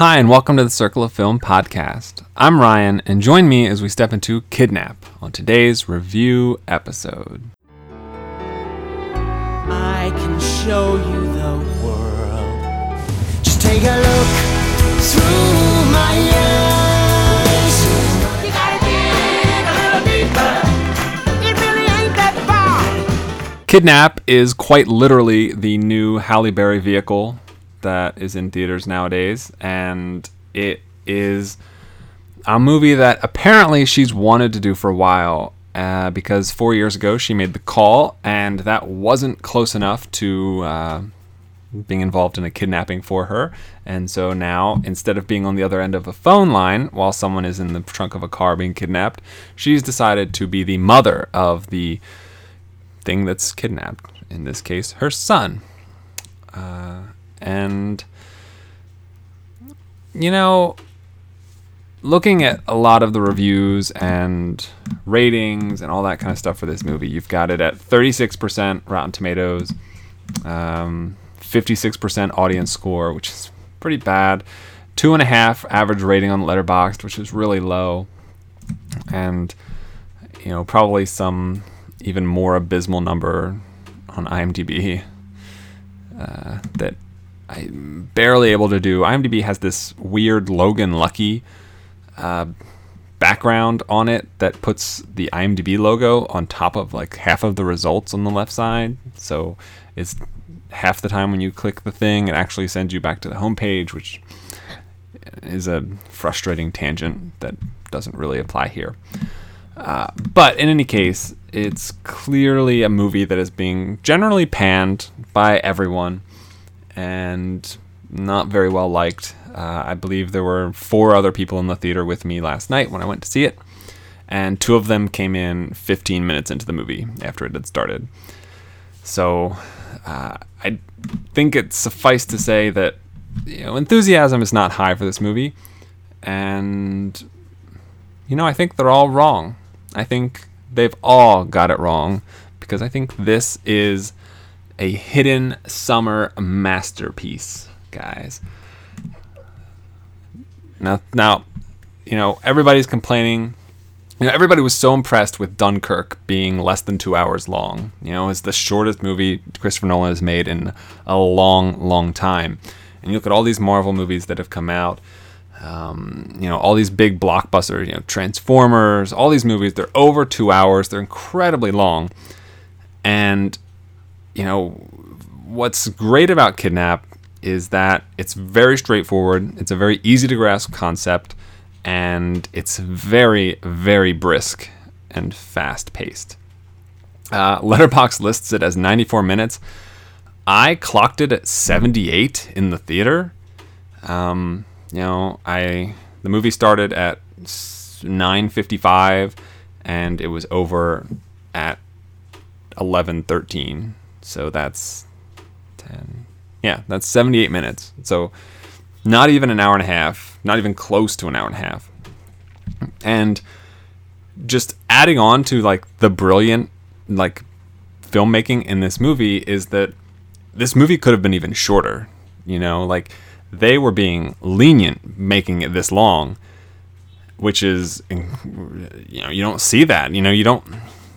Hi, and welcome to the Circle of Film podcast. I'm Ryan, and join me as we step into Kidnap on today's review episode. I can show you the world. Just take a look through my eyes. You gotta dig a little deeper. It really ain't that far. Kidnap is quite literally the new Halle Berry vehicle that is in theaters nowadays, and it is a movie that apparently she's wanted to do for a while. Uh, because four years ago she made the call, and that wasn't close enough to uh, being involved in a kidnapping for her. And so now, instead of being on the other end of a phone line while someone is in the trunk of a car being kidnapped, she's decided to be the mother of the thing that's kidnapped. In this case, her son. Uh, and, you know, looking at a lot of the reviews and ratings and all that kind of stuff for this movie, you've got it at 36% Rotten Tomatoes, um, 56% audience score, which is pretty bad. Two and a half average rating on Letterboxd, which is really low, and you know probably some even more abysmal number on IMDb uh, that I'm barely able to do. IMDb has this weird Logan Lucky uh, background on it that puts the IMDb logo on top of like half of the results on the left side. So it's half the time when you click the thing, it actually sends you back to the homepage, which is a frustrating tangent that doesn't really apply here. Uh, but in any case, it's clearly a movie that is being generally panned by everyone and not very well liked. Uh, I believe there were four other people in the theater with me last night when I went to see it, and two of them came in 15 minutes into the movie after it had started. So uh, I think it's suffice to say that you know enthusiasm is not high for this movie, and you know I think they're all wrong. I think they've all got it wrong because I think this is a hidden summer masterpiece, guys. Now, now, you know everybody's complaining. You know, everybody was so impressed with Dunkirk being less than two hours long. You know, it's the shortest movie Christopher Nolan has made in a long, long time. And you look at all these Marvel movies that have come out. Um, you know, all these big blockbusters. You know, Transformers. All these movies. They're over two hours. They're incredibly long. And you know, what's great about Kidnap is that it's very straightforward. It's a very easy to grasp concept, and it's very, very brisk and fast paced. Uh, Letterboxd lists it as 94 minutes. I clocked it at 78 in the theater. Um, you know, I the movie started at 9:55, and it was over at 11:13. So that's 10. Yeah, that's 78 minutes. So not even an hour and a half, not even close to an hour and a half. And just adding on to like the brilliant like filmmaking in this movie is that this movie could have been even shorter, you know, like they were being lenient making it this long, which is you know, you don't see that. You know, you don't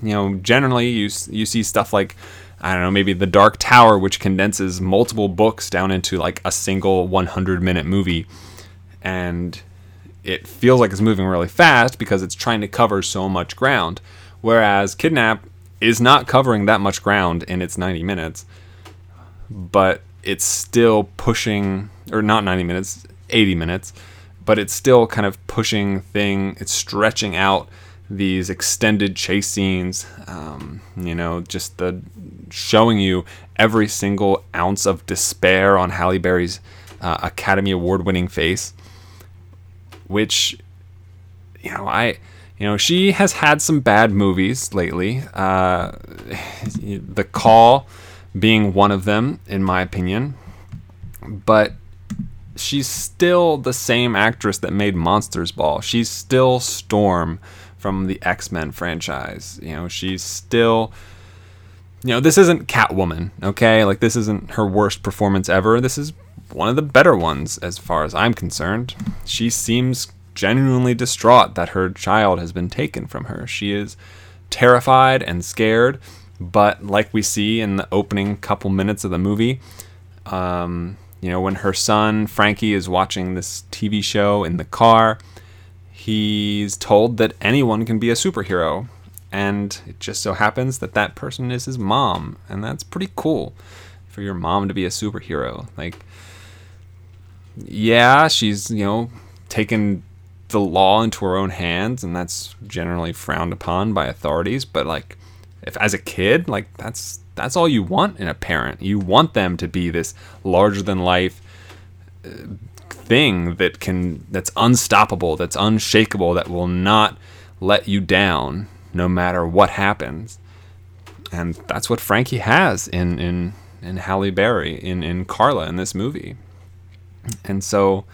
you know, generally you you see stuff like I don't know, maybe The Dark Tower, which condenses multiple books down into like a single 100 minute movie. And it feels like it's moving really fast because it's trying to cover so much ground. Whereas Kidnap is not covering that much ground in its 90 minutes, but it's still pushing, or not 90 minutes, 80 minutes, but it's still kind of pushing thing, it's stretching out these extended chase scenes, um, you know, just the showing you every single ounce of despair on Halle Berry's uh, Academy Award winning face, which, you know, I, you know, she has had some bad movies lately. Uh, the Call being one of them, in my opinion. But she's still the same actress that made Monster's Ball. She's still Storm from the X Men franchise. You know, she's still. You know, this isn't Catwoman, okay? Like, this isn't her worst performance ever. This is one of the better ones as far as I'm concerned. She seems genuinely distraught that her child has been taken from her. She is terrified and scared, but like we see in the opening couple minutes of the movie, um, you know, when her son Frankie is watching this TV show in the car, he's told that anyone can be a superhero. And it just so happens that that person is his mom. And that's pretty cool for your mom to be a superhero. Like, yeah, she's, you know, taken the law into her own hands, and that's generally frowned upon by authorities. But, like, if as a kid, like, that's that's all you want in a parent. You want them to be this larger than life uh, thing that can that's unstoppable, that's unshakable, that will not let you down no matter what happens. And that's what Frankie has in in in Halle Berry in in Carla in this movie. And so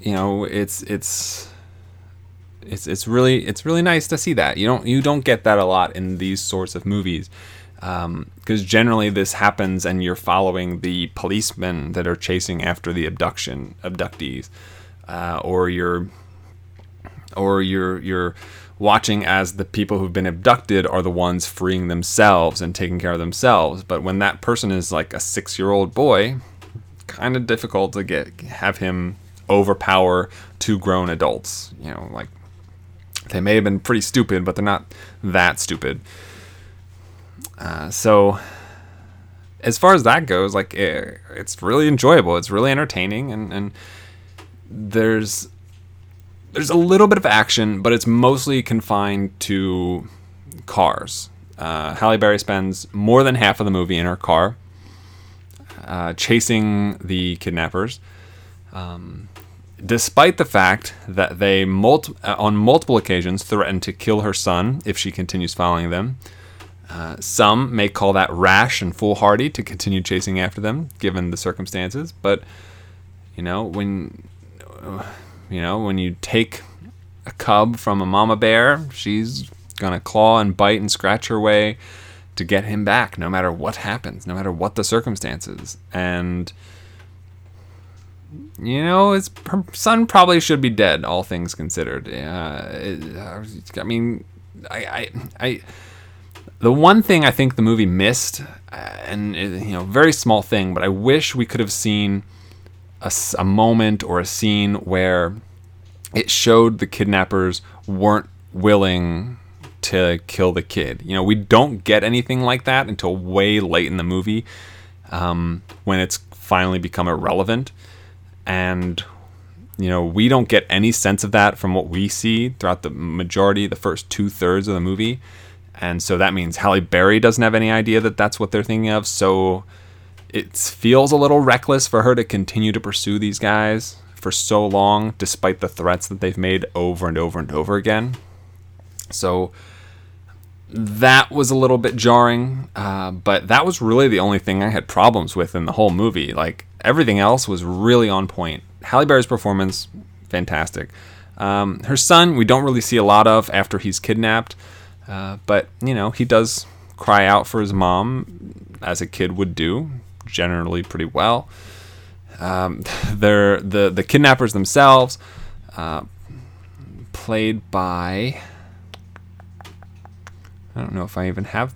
you know, it's it's it's it's really it's really nice to see that. You don't you don't get that a lot in these sorts of movies because um, generally this happens and you're following the policemen that are chasing after the abduction abductees, uh, or you're or you're you're watching as the people who've been abducted are the ones freeing themselves and taking care of themselves. But when that person is like a six year old boy, kind of difficult to get have him overpower two grown adults. You know, like they may have been pretty stupid, but they're not that stupid. Uh, so, as far as that goes, like it, it's really enjoyable. It's really entertaining, and and there's there's a little bit of action, but it's mostly confined to cars. Uh, Halle Berry spends more than half of the movie in her car, uh, chasing the kidnappers. Um, despite the fact that they uh, on multiple occasions threaten to kill her son if she continues following them. Uh, some may call that rash and foolhardy to continue chasing after them, given the circumstances. But you know, when uh, you know when you take a cub from a mama bear, she's gonna claw and bite and scratch her way to get him back, no matter what happens, no matter what the circumstances. And you know, his son probably should be dead, all things considered. Uh, I mean, I, I, I, the one thing I think the movie missed, uh, and you know, very small thing, but I wish we could have seen a, a moment or a scene where it showed the kidnappers weren't willing to kill the kid. You know, we don't get anything like that until way late in the movie, um, when it's finally become irrelevant. And you know we don't get any sense of that from what we see throughout the majority the first two-thirds of the movie. And so that means halle berry doesn't have any idea that that's what they're thinking of. So it feels a little reckless for her to continue to pursue these guys for so long despite the threats that they've made over and over and over again so that was a little bit jarring, uh, but that was really the only thing I had problems with in the whole movie. Like everything else was really on point. Halle Berry's performance, fantastic. Um, her son, we don't really see a lot of after he's kidnapped, uh, but you know he does cry out for his mom, as a kid would do, generally pretty well. Um, they're the the kidnappers themselves, uh, played by I don't know if I even have.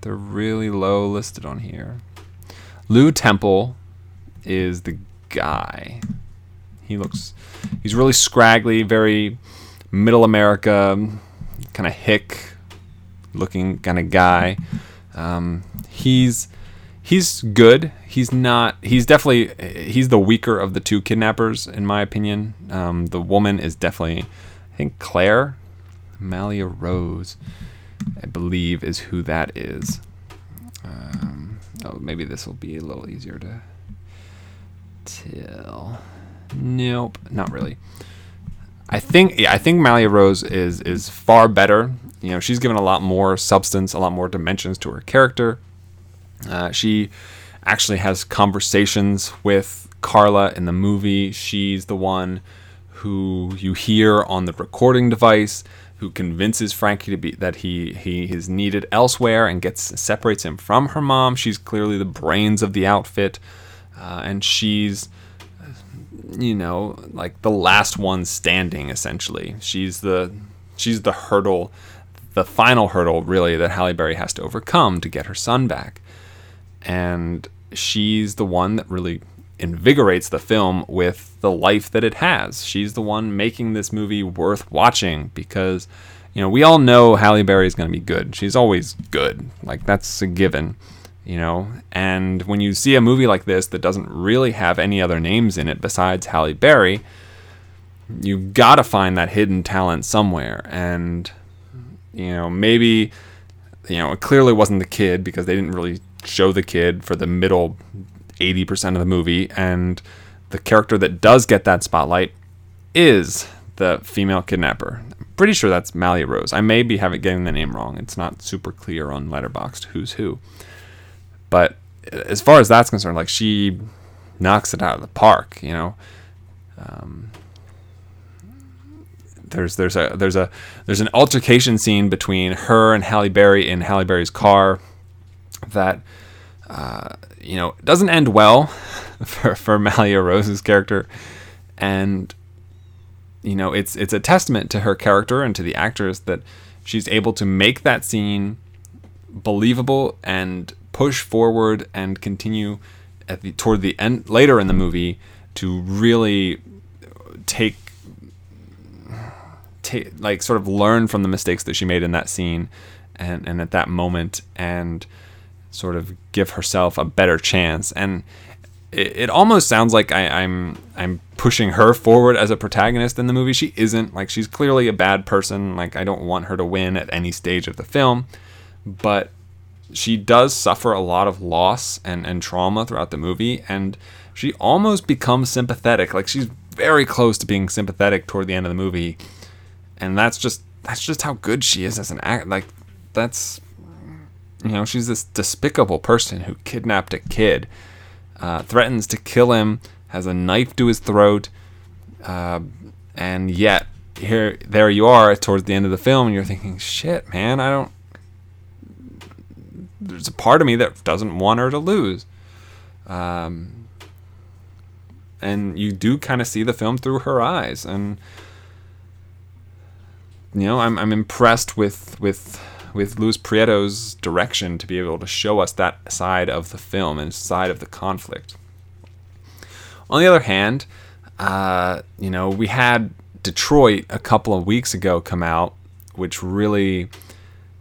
They're really low listed on here. Lew Temple is the guy. He looks. He's really scraggly, very middle America, kind of hick looking kind of guy. Um, he's he's good. He's not. He's definitely. He's the weaker of the two kidnappers, in my opinion. Um, the woman is definitely. I think Claire, Malia Rose. I believe is who that is. Um, oh, maybe this will be a little easier to tell. Nope, not really. I think yeah, I think Malia Rose is is far better. You know, she's given a lot more substance, a lot more dimensions to her character. Uh, she actually has conversations with Carla in the movie. She's the one who you hear on the recording device who convinces Frankie to be that he he is needed elsewhere and gets separates him from her mom. She's clearly the brains of the outfit. uh, and she's you know like the last one standing essentially. She's the she's the hurdle, the final hurdle really that Halle Berry has to overcome to get her son back, and she's the one that really invigorates the film with the life that it has. She's the one making this movie worth watching because, you know, we all know Halle Berry is going to be good. She's always good. Like, that's a given, you know? And when you see a movie like this that doesn't really have any other names in it besides Halle Berry, you've got to find that hidden talent somewhere. And, you know, maybe, you know, it clearly wasn't the kid because they didn't really show the kid for the middle 80% of the movie. And the character that does get that spotlight is the female kidnapper. I'm pretty sure that's Malia Rose. I may be having getting the name wrong. It's not super clear on Letterboxd who's who. But as far as that's concerned, like she knocks it out of the park, you know. Um, there's there's a there's a there's an altercation scene between her and Halle Berry in Halle Berry's car that uh, you know doesn't end well for for Malia Rose's character, and you know it's it's a testament to her character and to the actress that she's able to make that scene believable and push forward and continue at the toward the end later in the movie to really take take like sort of learn from the mistakes that she made in that scene and and at that moment. And sort of give herself a better chance and it, it almost sounds like I, I'm I'm pushing her forward as a protagonist in the movie. She isn't like she's clearly a bad person. Like I don't want her to win at any stage of the film, but she does suffer a lot of loss and, and trauma throughout the movie, and she almost becomes sympathetic. Like she's very close to being sympathetic toward the end of the movie, and that's just that's just how good she is as an act. Like that's you know she's this despicable person who kidnapped a kid, uh, threatens to kill him, has a knife to his throat, uh, and yet here there you are towards the end of the film, and you're thinking, shit, man, I don't there's a part of me that doesn't want her to lose. Um, and you do kind of see the film through her eyes, and you know, I'm I'm impressed with with with Luis Prieto's direction to be able to show us that side of the film and side of the conflict. On the other hand, uh, you know, we had Detroit a couple of weeks ago come out, which really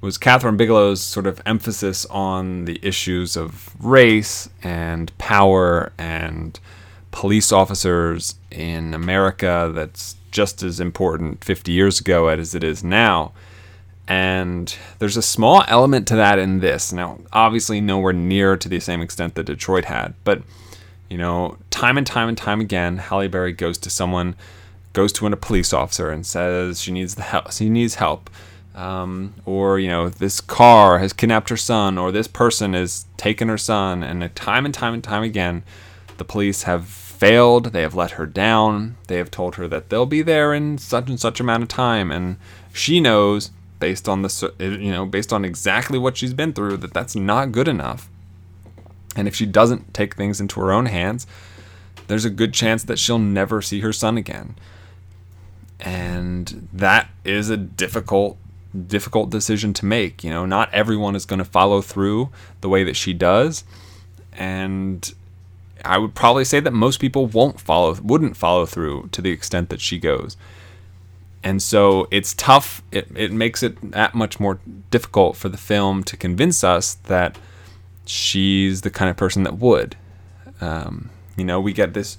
was Kathryn Bigelow's sort of emphasis on the issues of race and power and police officers in America that's just as important 50 years ago as it is now. And there's a small element to that in this. Now, obviously, nowhere near to the same extent that Detroit had, but you know, time and time and time again, Halle Berry goes to someone, goes to a police officer and says she needs the help. She needs help um, or you know this car has kidnapped her son or this person has taken her son and time and time and time again the police have failed they have let her down they have told her that they'll be there in such and such amount of time and she knows based on the eh, you know based on exactly what she's been through that that's not good enough and if she doesn't take things into her own hands there's a good chance that she'll never see her son again and that is a difficult difficult decision to make. You know, not everyone is going to follow through the way that she does, and I would probably say that most people won't follow, wouldn't follow through to the extent that she goes. And so it's tough. It, it makes it that much more difficult for the film to convince us that she's the kind of person that would. Um, you know, we get this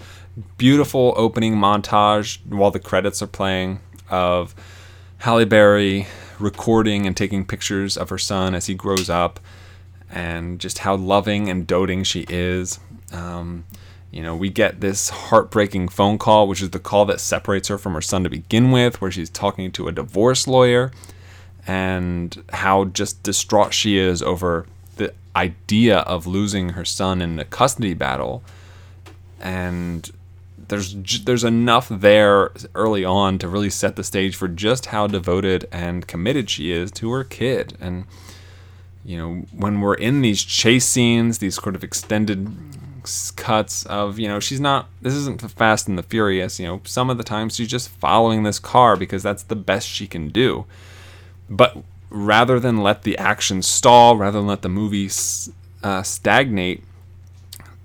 beautiful opening montage while the credits are playing of Halle Berry recording and taking pictures of her son as he grows up, and just how loving and doting she is. Um, you know, we get this heartbreaking phone call, which is the call that separates her from her son to begin with, where she's talking to a divorce lawyer, and how just distraught she is over the idea of losing her son in a custody battle. And there's there's enough there early on to really set the stage for just how devoted and committed she is to her kid and you know when we're in these chase scenes these sort of extended cuts of you know she's not this isn't fast and the furious you know some of the times she's just following this car because that's the best she can do. But rather than let the action stall rather than let the movie uh, stagnate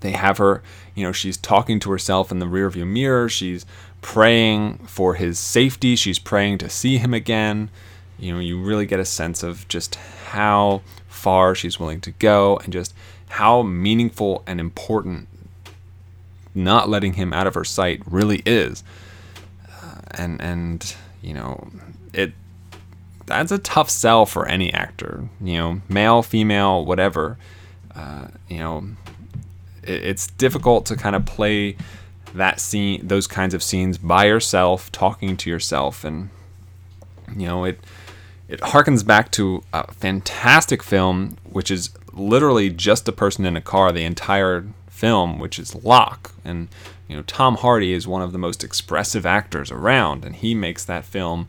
they have her you know she's talking to herself in the rearview mirror she's praying for his safety she's praying to see him again. You know you really get a sense of just how far she's willing to go and just how meaningful and important not letting him out of her sight really is. Uh, and and you know it that's a tough sell for any actor you know male female whatever. Uh, you know it, it's difficult to kind of play that scene those kinds of scenes by yourself talking to yourself. And you know it it harkens back to a fantastic film which is literally just a person in a car the entire film which is Locke and you know Tom Hardy is one of the most expressive actors around and he makes that film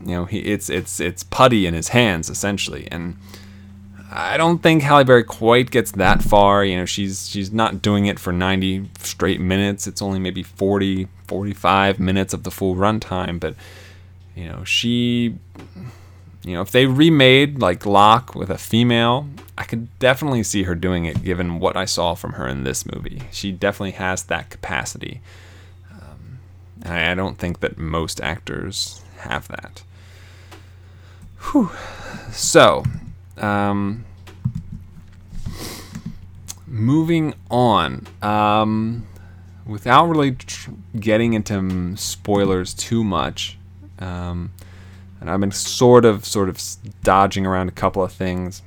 you know he it's it's it's putty in his hands essentially and I don't think Halle Berry quite gets that far. You know, she's she's not doing it for 90 straight minutes. It's only maybe 40, 45 minutes of the full runtime. But you know, she, you know, if they remade like Locke with a female, I could definitely see her doing it. Given what I saw from her in this movie, she definitely has that capacity. Um, and I, I don't think that most actors have that. Whew. So, um, moving on. Um, without really tr- getting into spoilers too much, um, and I've been sort of, sort of dodging around a couple of things.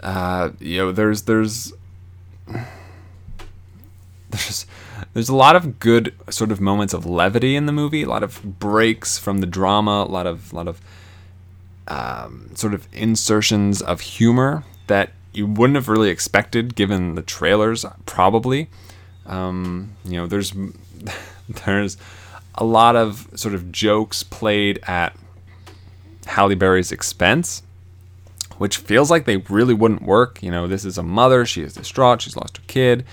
Uh, you know, there's, there's, there's, there's a lot of good sort of moments of levity in the movie. A lot of breaks from the drama. A lot of, lot of um, sort of insertions of humor that you wouldn't have really expected given the trailers probably um, you know there's there's a lot of sort of jokes played at Halle Berry's expense which feels like they really wouldn't work. You know this is a mother she is distraught she's lost her kid.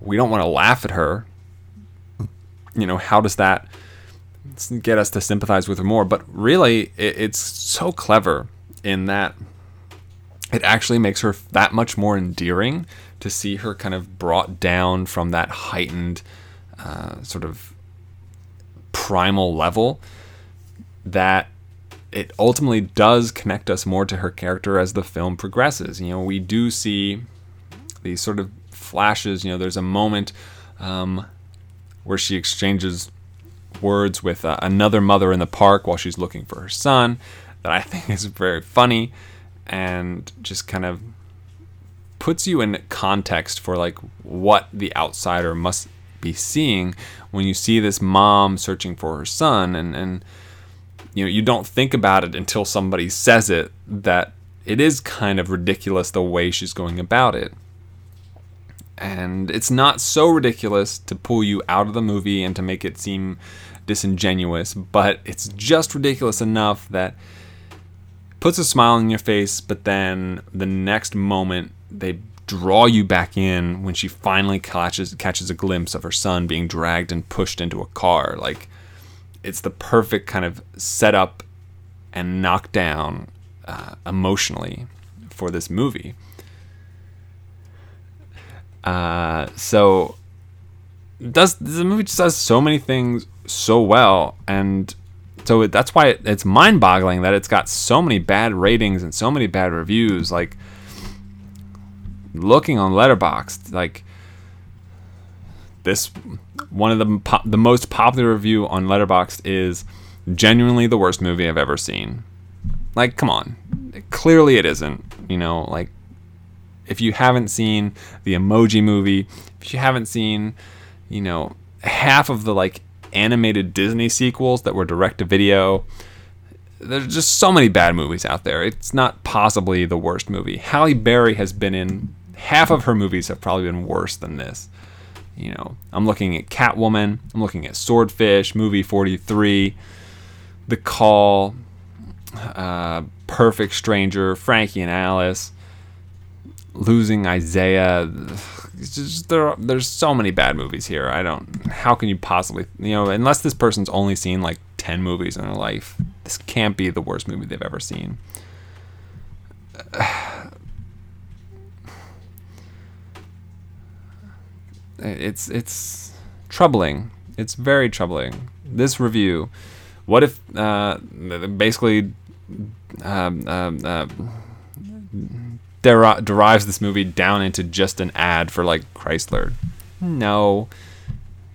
We don't want to laugh at her. You know how does that get us to sympathize with her more. But really, it, it's so clever in that it actually makes her that much more endearing to see her kind of brought down from that heightened uh, sort of primal level that it ultimately does connect us more to her character as the film progresses. You know, we do see these sort of flashes. You know, there's a moment um, where she exchanges words with uh, another mother in the park while she's looking for her son that I think is very funny and just kind of puts you in context for like what the outsider must be seeing when you see this mom searching for her son and and you know you don't think about it until somebody says it that it is kind of ridiculous the way she's going about it. And it's not so ridiculous to pull you out of the movie and to make it seem disingenuous, but it's just ridiculous enough that puts a smile on your face, but then the next moment they draw you back in when she finally catches catches a glimpse of her son being dragged and pushed into a car. Like it's the perfect kind of setup and knockdown uh, emotionally for this movie. Uh, so does the movie just does so many things so well, and so it, that's why it, it's mind-boggling that it's got so many bad ratings and so many bad reviews. Like looking on Letterboxd, like this one of the po- the most popular review on Letterboxd is genuinely the worst movie I've ever seen. Like, come on, clearly it isn't. You know, like if you haven't seen the Emoji Movie, if you haven't seen, you know, half of the like animated Disney sequels that were direct to video. There's just so many bad movies out there. It's not possibly the worst movie. Halle Berry has been in half of her movies have probably been worse than this. You know, I'm looking at Catwoman, I'm looking at Swordfish, movie 43, The Call, uh, Perfect Stranger, Frankie and Alice. losing Isaiah. Just, there, are- there's so many bad movies here. I don't. How can you possibly, you know, unless this person's only seen like ten movies in their life, this can't be the worst movie they've ever seen. It's it's troubling. It's very troubling. This review. What if uh, basically um, um, uh, deri- derives this movie down into just an ad for like Chrysler. No,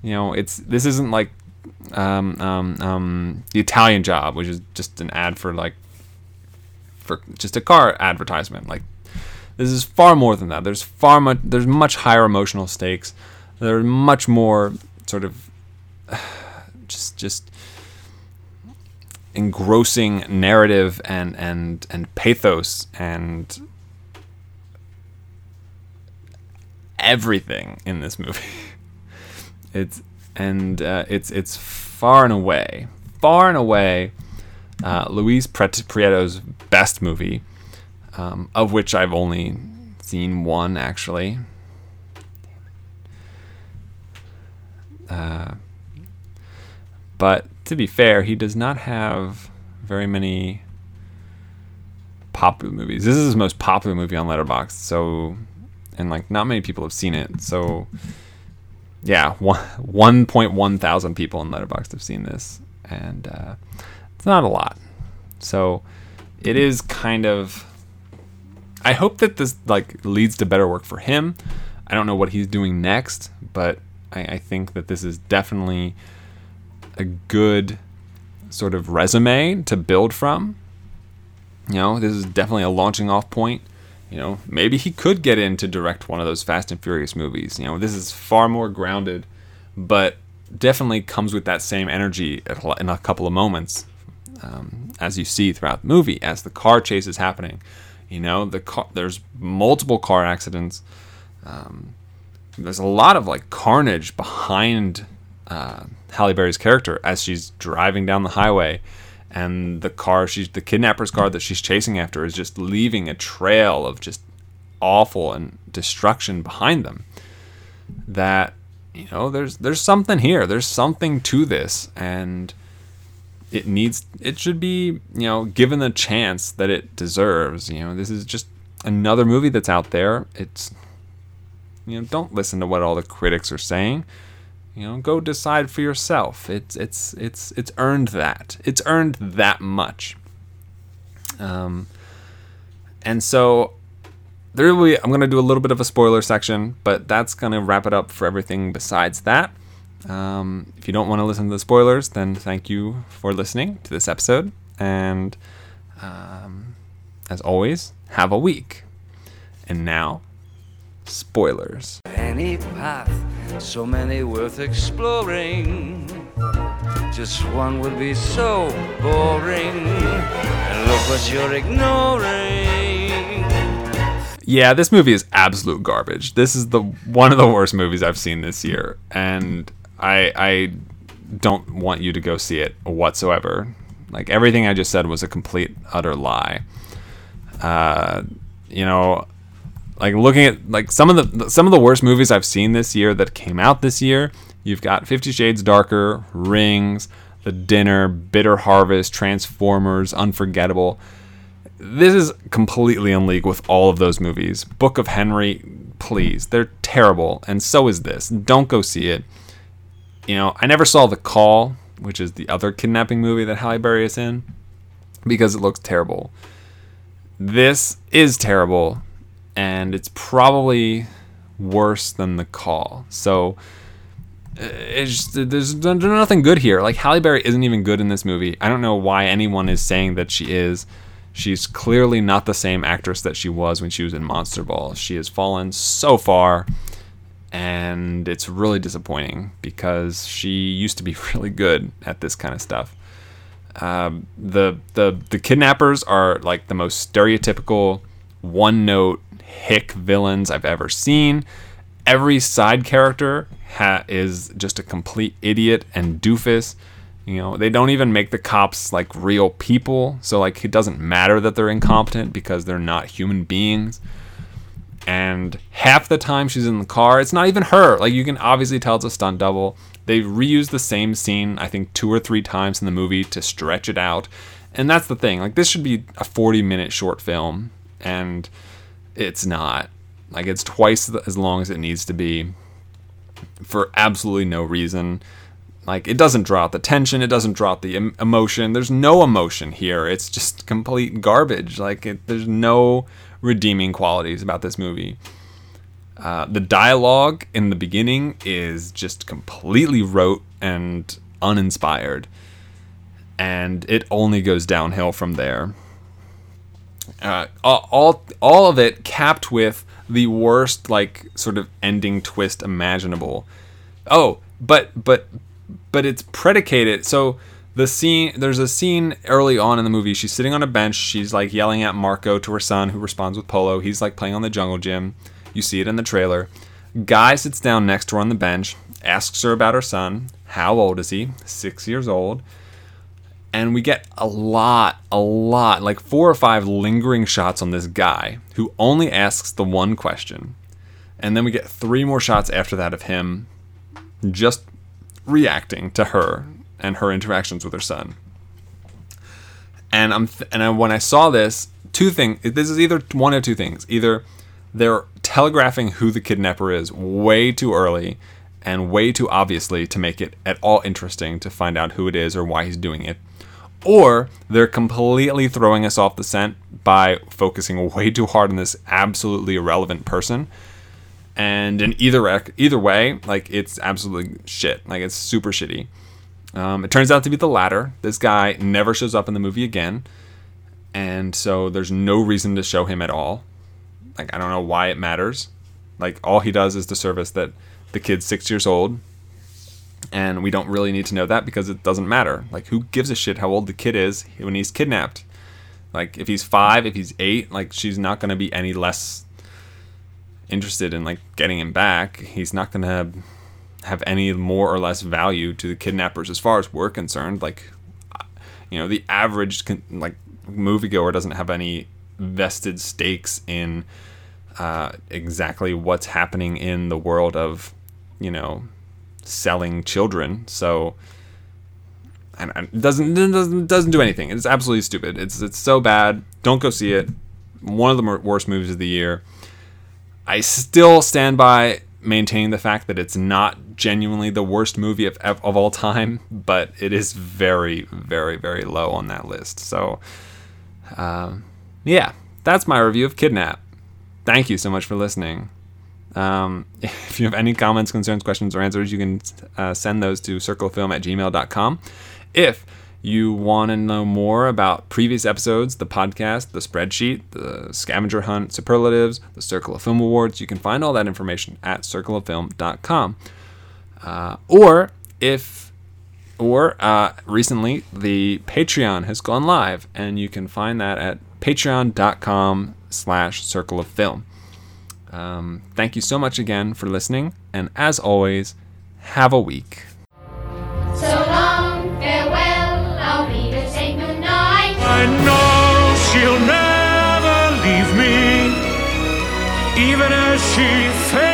you know it's this isn't like um, um, um, the Italian Job, which is just an ad for like for just a car advertisement. Like this is far more than that. There's far much. There's much higher emotional stakes. There's much more sort of just just engrossing narrative and and and pathos and everything in this movie. It's and uh, it's it's far and away, far and away, uh, Luis Prieto's best movie, um, of which I've only seen one actually. Uh, but to be fair, he does not have very many popular movies. This is his most popular movie on Letterboxd, so and like not many people have seen it. So yeah, one point one thousand people in Letterboxd have seen this, and uh, it's not a lot. So it is kind of. I hope that this like leads to better work for him. I don't know what he's doing next, but I, I think that this is definitely a good sort of resume to build from. You know, this is definitely a launching off point. You know, maybe he could get in to direct one of those Fast and Furious movies. You know, this is far more grounded, but definitely comes with that same energy in a couple of moments, um, as you see throughout the movie, as the car chase is happening. You know, the car, there's multiple car accidents. Um, there's a lot of like carnage behind uh, Halle Berry's character as she's driving down the highway, and the car she's the kidnapper's car that she's chasing after is just leaving a trail of just awful and destruction behind them. That you know, there's there's something here. There's something to this, and it needs it should be you know given the chance that it deserves. You know, this is just another movie that's out there. It's you know, don't listen to what all the critics are saying. You know, go decide for yourself. It's it's it's it's earned that. It's earned that much. Um, and so there will be, I'm going to do a little bit of a spoiler section, but that's going to wrap it up for everything besides that. Um, if you don't want to listen to the spoilers, then thank you for listening to this episode. And um, as always, have a week. And now, spoilers. Any path, so many worth exploring. Just one would be so boring. And look what you're ignoring. Yeah, this movie is absolute garbage. This is the one of the worst movies I've seen this year, and I I don't want you to go see it whatsoever. Like everything I just said was a complete utter lie. Uh, you know, like looking at like some of the some of the worst movies I've seen this year that came out this year. You've got Fifty Shades Darker, Rings, The Dinner, Bitter Harvest, Transformers, Unforgettable this is completely in league with all of those movies. Book of Henry, please, they're terrible, and so is this. Don't go see it. You know, I never saw The Call, which is the other kidnapping movie that Halle Berry is in, because it looks terrible. This is terrible, and it's probably worse than The Call. So uh, it's just, there's, nothing good here. Like Halle Berry isn't even good in this movie. I don't know why anyone is saying that she is. She's clearly not the same actress that she was when she was in Monster Ball. She has fallen so far, and it's really disappointing because she used to be really good at this kind of stuff. Um, the the the kidnappers are like the most stereotypical one note hick villains I've ever seen. Every side character ha- is just a complete idiot and doofus. You know, they don't even make the cops like real people. So like it doesn't matter that they're incompetent because they're not human beings. And half the time she's in the car, it's not even her. Like you can obviously tell it's a stunt double. They reused the same scene, I think, two or three times in the movie to stretch it out. And that's the thing. Like this should be a 40 minute short film, and it's not. Like it's twice as long as it needs to be for absolutely no reason. Like it doesn't draw out the tension, it doesn't draw out the em- emotion. There's no emotion here. It's just complete garbage. Like it, there's no redeeming qualities about this movie. Uh, the dialogue in the beginning is just completely rote and uninspired, and it only goes downhill from there. Uh, all, all of it capped with the worst like sort of ending twist imaginable. Oh, but but but it's predicated. So the scene there's a scene early on in the movie. She's sitting on a bench. She's like yelling at Marco to her son, who responds with polo. He's like playing on the jungle gym. You see it in the trailer. Guy sits down next to her on the bench, asks her about her son. How old is he? Six years old. And we get a lot, a lot, like four or five lingering shots on this guy who only asks the one question. And then we get three more shots after that of him just reacting to her and her interactions with her son. And I'm th- and I, when I saw this, two things. This is either one of two things. Either they're telegraphing who the kidnapper is way too early and way too obviously to make it at all interesting to find out who it is or why he's doing it. Or they're completely throwing us off the scent by focusing way too hard on this absolutely irrelevant person. And in either rec- either way, like it's absolutely shit. Like it's super shitty. Um, it turns out to be the latter. This guy never shows up in the movie again, and so there's no reason to show him at all. Like I don't know why it matters. Like all he does is to service that the kid's six years old, and we don't really need to know that because it doesn't matter. Like who gives a shit how old the kid is when he's kidnapped? Like if he's five, if he's eight, like she's not gonna be any less interested in like getting him back. He's not gonna have, have any more or less value to the kidnappers as far as we're concerned. Like, you know, the average con- like moviegoer doesn't have any vested stakes in uh, exactly what's happening in the world of, you know, selling children. So. And doesn't doesn't doesn't do anything. It's absolutely stupid. It's it's so bad. Don't go see it. One of the worst movies of the year. I still stand by maintaining the fact that it's not genuinely the worst movie of, of, of all time, but it is very, very, very low on that list. So, um, yeah, that's my review of Kidnap. Thank you so much for listening. Um, if you have any comments, concerns, questions, or answers, you can uh, send those to circlefilm at gmail.com. If you want to know more about previous episodes, the podcast, the spreadsheet, the scavenger hunt superlatives, the Circle of Film Awards, you can find all that information at circleoffilm.com. Uh, or if, or uh, recently, the Patreon has gone live, and you can find that at patreon.com slash circle of film. Um, thank you so much again for listening, and as always, have a week. So long, farewell, I'll be to say goodnight. I know she'll never leave me, even as she fades